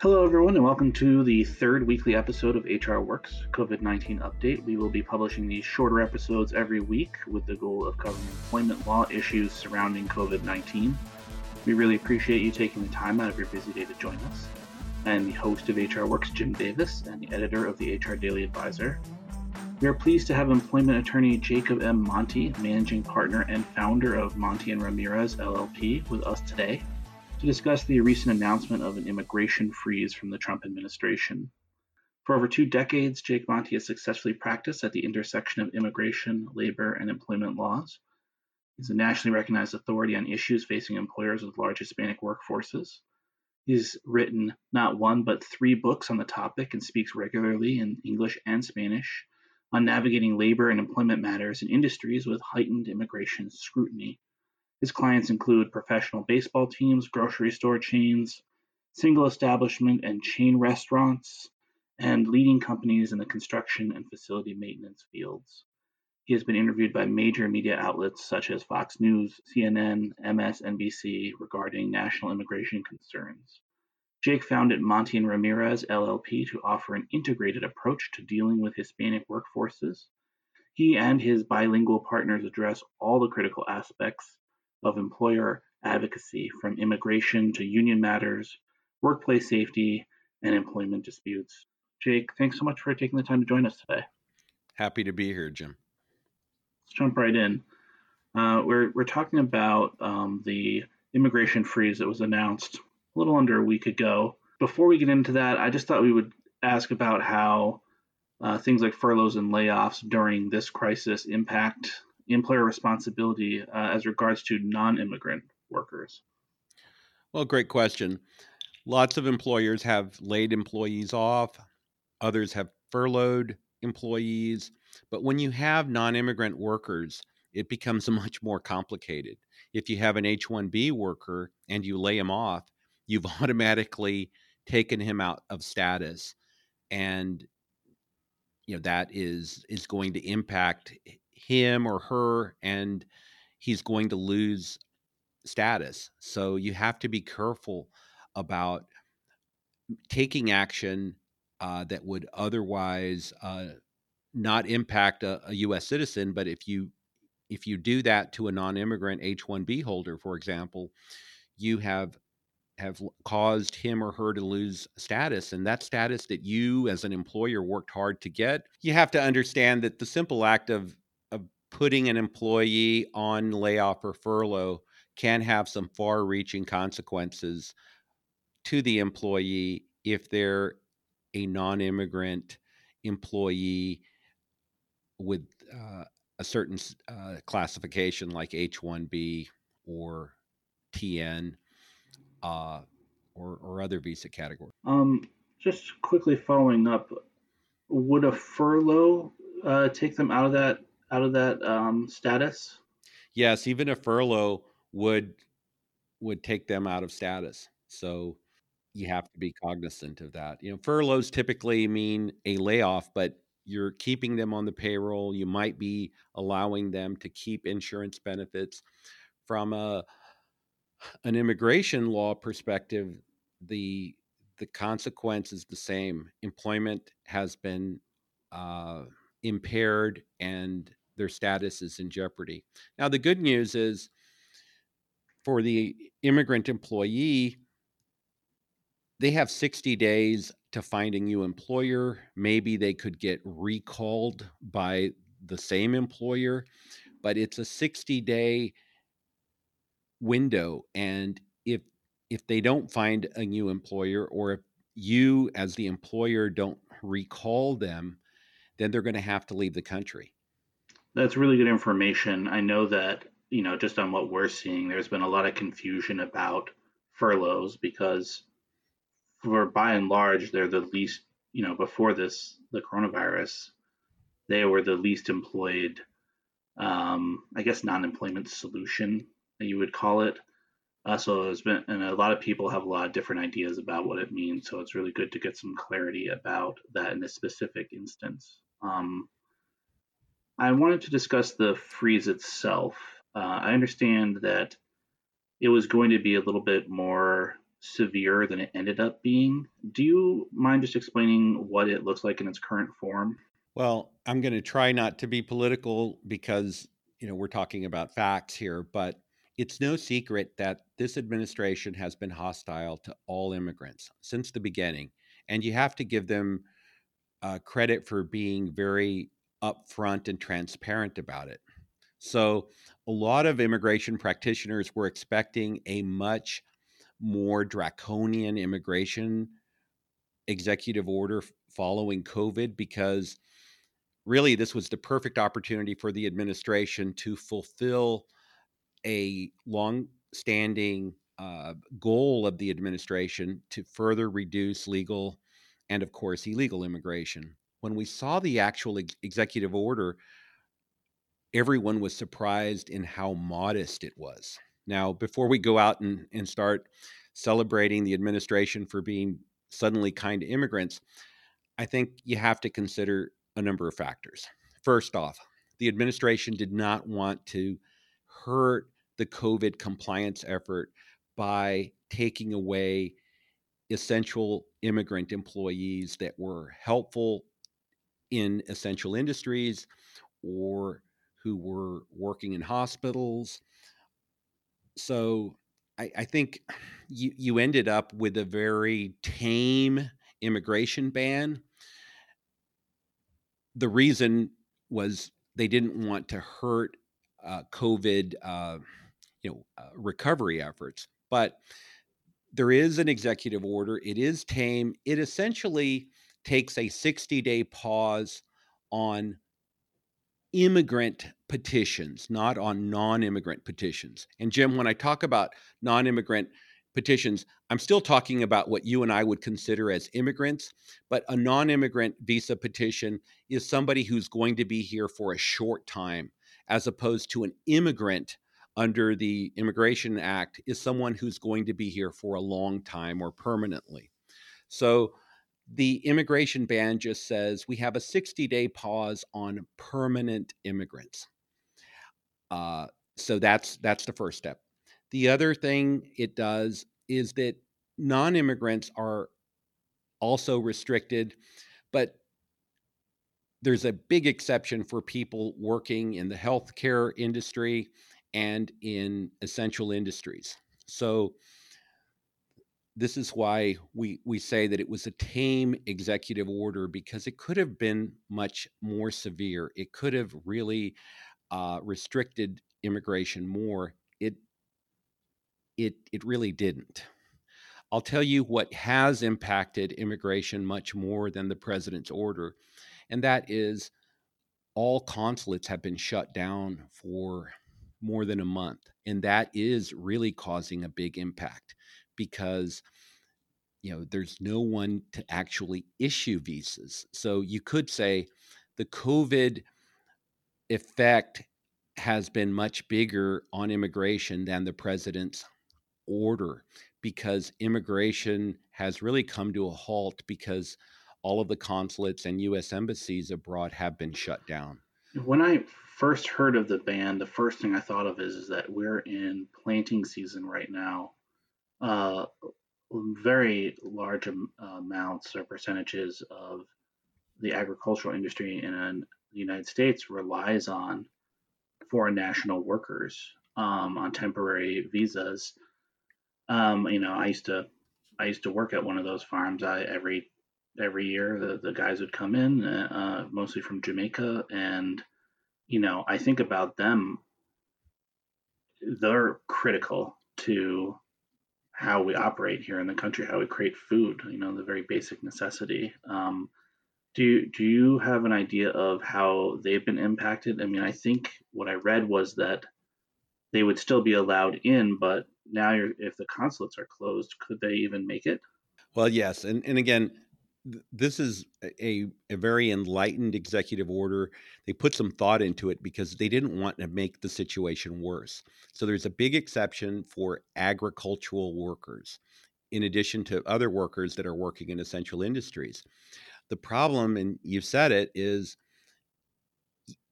Hello, everyone, and welcome to the third weekly episode of HR Works COVID 19 Update. We will be publishing these shorter episodes every week with the goal of covering employment law issues surrounding COVID 19. We really appreciate you taking the time out of your busy day to join us. I am the host of HR Works, Jim Davis, and the editor of the HR Daily Advisor. We are pleased to have employment attorney Jacob M. Monty, managing partner and founder of Monty and Ramirez LLP, with us today to discuss the recent announcement of an immigration freeze from the Trump administration. For over two decades, Jake Monty has successfully practiced at the intersection of immigration, labor, and employment laws. He's a nationally recognized authority on issues facing employers with large Hispanic workforces. He's written not one but three books on the topic and speaks regularly in English and Spanish on navigating labor and employment matters in industries with heightened immigration scrutiny. His clients include professional baseball teams, grocery store chains, single establishment and chain restaurants, and leading companies in the construction and facility maintenance fields. He has been interviewed by major media outlets such as Fox News, CNN, MSNBC regarding national immigration concerns. Jake founded Monty and Ramirez LLP to offer an integrated approach to dealing with Hispanic workforces. He and his bilingual partners address all the critical aspects of employer advocacy from immigration to union matters, workplace safety, and employment disputes. Jake, thanks so much for taking the time to join us today. Happy to be here, Jim. Let's jump right in. Uh, we're, we're talking about um, the immigration freeze that was announced a little under a week ago. Before we get into that, I just thought we would ask about how uh, things like furloughs and layoffs during this crisis impact employer responsibility uh, as regards to non-immigrant workers? Well, great question. Lots of employers have laid employees off. Others have furloughed employees. But when you have non immigrant workers, it becomes much more complicated. If you have an H 1B worker and you lay him off, you've automatically taken him out of status. And you know that is is going to impact him or her and he's going to lose status. So you have to be careful about taking action uh, that would otherwise uh, not impact a, a, U.S. citizen. But if you if you do that to a non-immigrant H-1B holder, for example, you have have caused him or her to lose status and that status that you as an employer worked hard to get you have to understand that the simple act of putting an employee on layoff or furlough can have some far reaching consequences to the employee if they're a non immigrant employee with uh, a certain uh, classification like H 1B or TN uh, or, or other visa category. Um, just quickly following up, would a furlough uh, take them out of that out of that um, status? Yes, even a furlough would would take them out of status. So you have to be cognizant of that. You know, furloughs typically mean a layoff, but you're keeping them on the payroll. You might be allowing them to keep insurance benefits. From a an immigration law perspective, the the consequence is the same. Employment has been uh, impaired and their status is in jeopardy. Now, the good news is for the immigrant employee, they have 60 days to find a new employer. Maybe they could get recalled by the same employer, but it's a 60 day window. And if if they don't find a new employer or if you as the employer don't recall them, then they're going to have to leave the country. That's really good information. I know that, you know, just on what we're seeing, there's been a lot of confusion about furloughs because for by and large, they're the least, you know, before this, the coronavirus, they were the least employed, um, I guess, non employment solution you would call it. Uh, so there's been, and a lot of people have a lot of different ideas about what it means. So it's really good to get some clarity about that in this specific instance. Um, I wanted to discuss the freeze itself. Uh, I understand that it was going to be a little bit more severe than it ended up being. Do you mind just explaining what it looks like in its current form? Well, I'm going to try not to be political because, you know, we're talking about facts here, but it's no secret that this administration has been hostile to all immigrants since the beginning. And you have to give them uh, credit for being very upfront and transparent about it. So, a lot of immigration practitioners were expecting a much more draconian immigration executive order following COVID because really this was the perfect opportunity for the administration to fulfill a long standing uh, goal of the administration to further reduce legal and, of course, illegal immigration. When we saw the actual ex- executive order, everyone was surprised in how modest it was. Now, before we go out and, and start celebrating the administration for being suddenly kind to immigrants, I think you have to consider a number of factors. First off, the administration did not want to hurt the COVID compliance effort by taking away essential immigrant employees that were helpful in essential industries or who were working in hospitals. So I, I think you, you ended up with a very tame immigration ban. The reason was they didn't want to hurt uh, COVID, uh, you know, uh, recovery efforts. But there is an executive order. It is tame. It essentially takes a 60 day pause on immigrant petitions, not on non immigrant petitions. And Jim, when I talk about non immigrant petitions, I'm still talking about what you and I would consider as immigrants, but a non immigrant visa petition is somebody who's going to be here for a short time, as opposed to an immigrant under the Immigration Act is someone who's going to be here for a long time or permanently. So the immigration ban just says we have a 60 day pause on permanent immigrants. Uh, so that's that's the first step. The other thing it does is that non-immigrants are also restricted, but there's a big exception for people working in the healthcare industry and in essential industries. So this is why we we say that it was a tame executive order because it could have been much more severe. It could have really uh, restricted immigration more. It it it really didn't. I'll tell you what has impacted immigration much more than the president's order, and that is all consulates have been shut down for more than a month. And that is really causing a big impact because you know there's no one to actually issue visas. So you could say the COVID effect has been much bigger on immigration than the president's order because immigration has really come to a halt because all of the consulates and US embassies abroad have been shut down. When I first heard of the ban, the first thing I thought of is, is that we're in planting season right now. Uh, very large amounts or percentages of the agricultural industry in the United States relies on foreign national workers um, on temporary visas. Um, you know, I used to I used to work at one of those farms. I every every year the, the guys would come in, uh, mostly from Jamaica, and you know, I think about them, they're critical to how we operate here in the country, how we create food, you know, the very basic necessity. Um, do you, do you have an idea of how they've been impacted? I mean, I think what I read was that they would still be allowed in, but now if the consulates are closed, could they even make it? Well, yes, and and again, this is a, a very enlightened executive order. They put some thought into it because they didn't want to make the situation worse. So there's a big exception for agricultural workers, in addition to other workers that are working in essential industries. The problem, and you've said it, is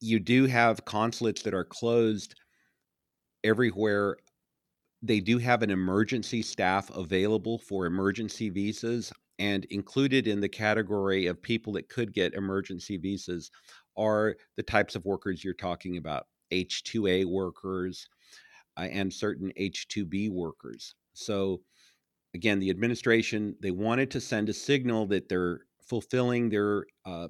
you do have consulates that are closed everywhere they do have an emergency staff available for emergency visas. And included in the category of people that could get emergency visas are the types of workers you're talking about H2A workers uh, and certain H2B workers. So, again, the administration, they wanted to send a signal that they're fulfilling their uh,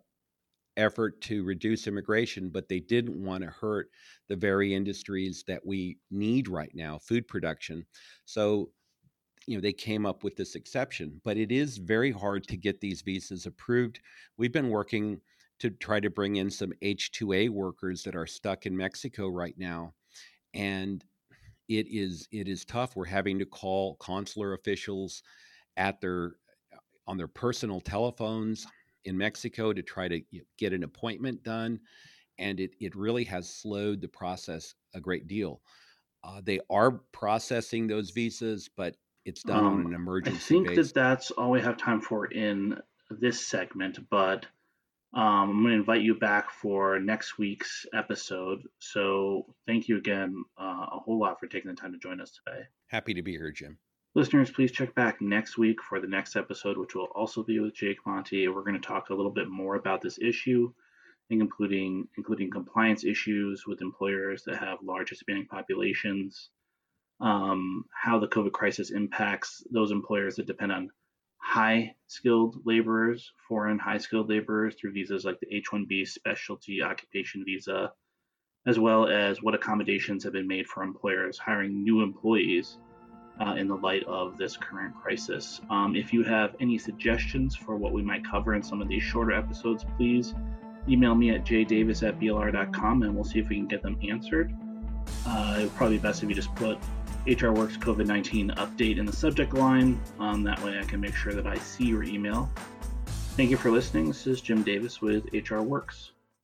effort to reduce immigration, but they didn't want to hurt the very industries that we need right now, food production. So, you know, they came up with this exception, but it is very hard to get these visas approved. We've been working to try to bring in some H2A workers that are stuck in Mexico right now. And it is it is tough. We're having to call consular officials at their on their personal telephones in Mexico to try to get an appointment done, and it it really has slowed the process a great deal. Uh, they are processing those visas, but it's done um, on an emergency. I think basis. that that's all we have time for in this segment, but um, I'm going to invite you back for next week's episode. So thank you again uh, a whole lot for taking the time to join us today. Happy to be here, Jim. Listeners, please check back next week for the next episode, which will also be with Jake Monty. We're going to talk a little bit more about this issue, including including compliance issues with employers that have large Hispanic populations, um, how the COVID crisis impacts those employers that depend on high skilled laborers, foreign high skilled laborers through visas like the H 1B specialty occupation visa, as well as what accommodations have been made for employers hiring new employees uh, in the light of this current crisis. Um, if you have any suggestions for what we might cover in some of these shorter episodes, please email me at jdavis at blr.com and we'll see if we can get them answered. Uh, it would probably be best if you just put HR Works COVID 19 update in the subject line. Um, that way I can make sure that I see your email. Thank you for listening. This is Jim Davis with HR Works.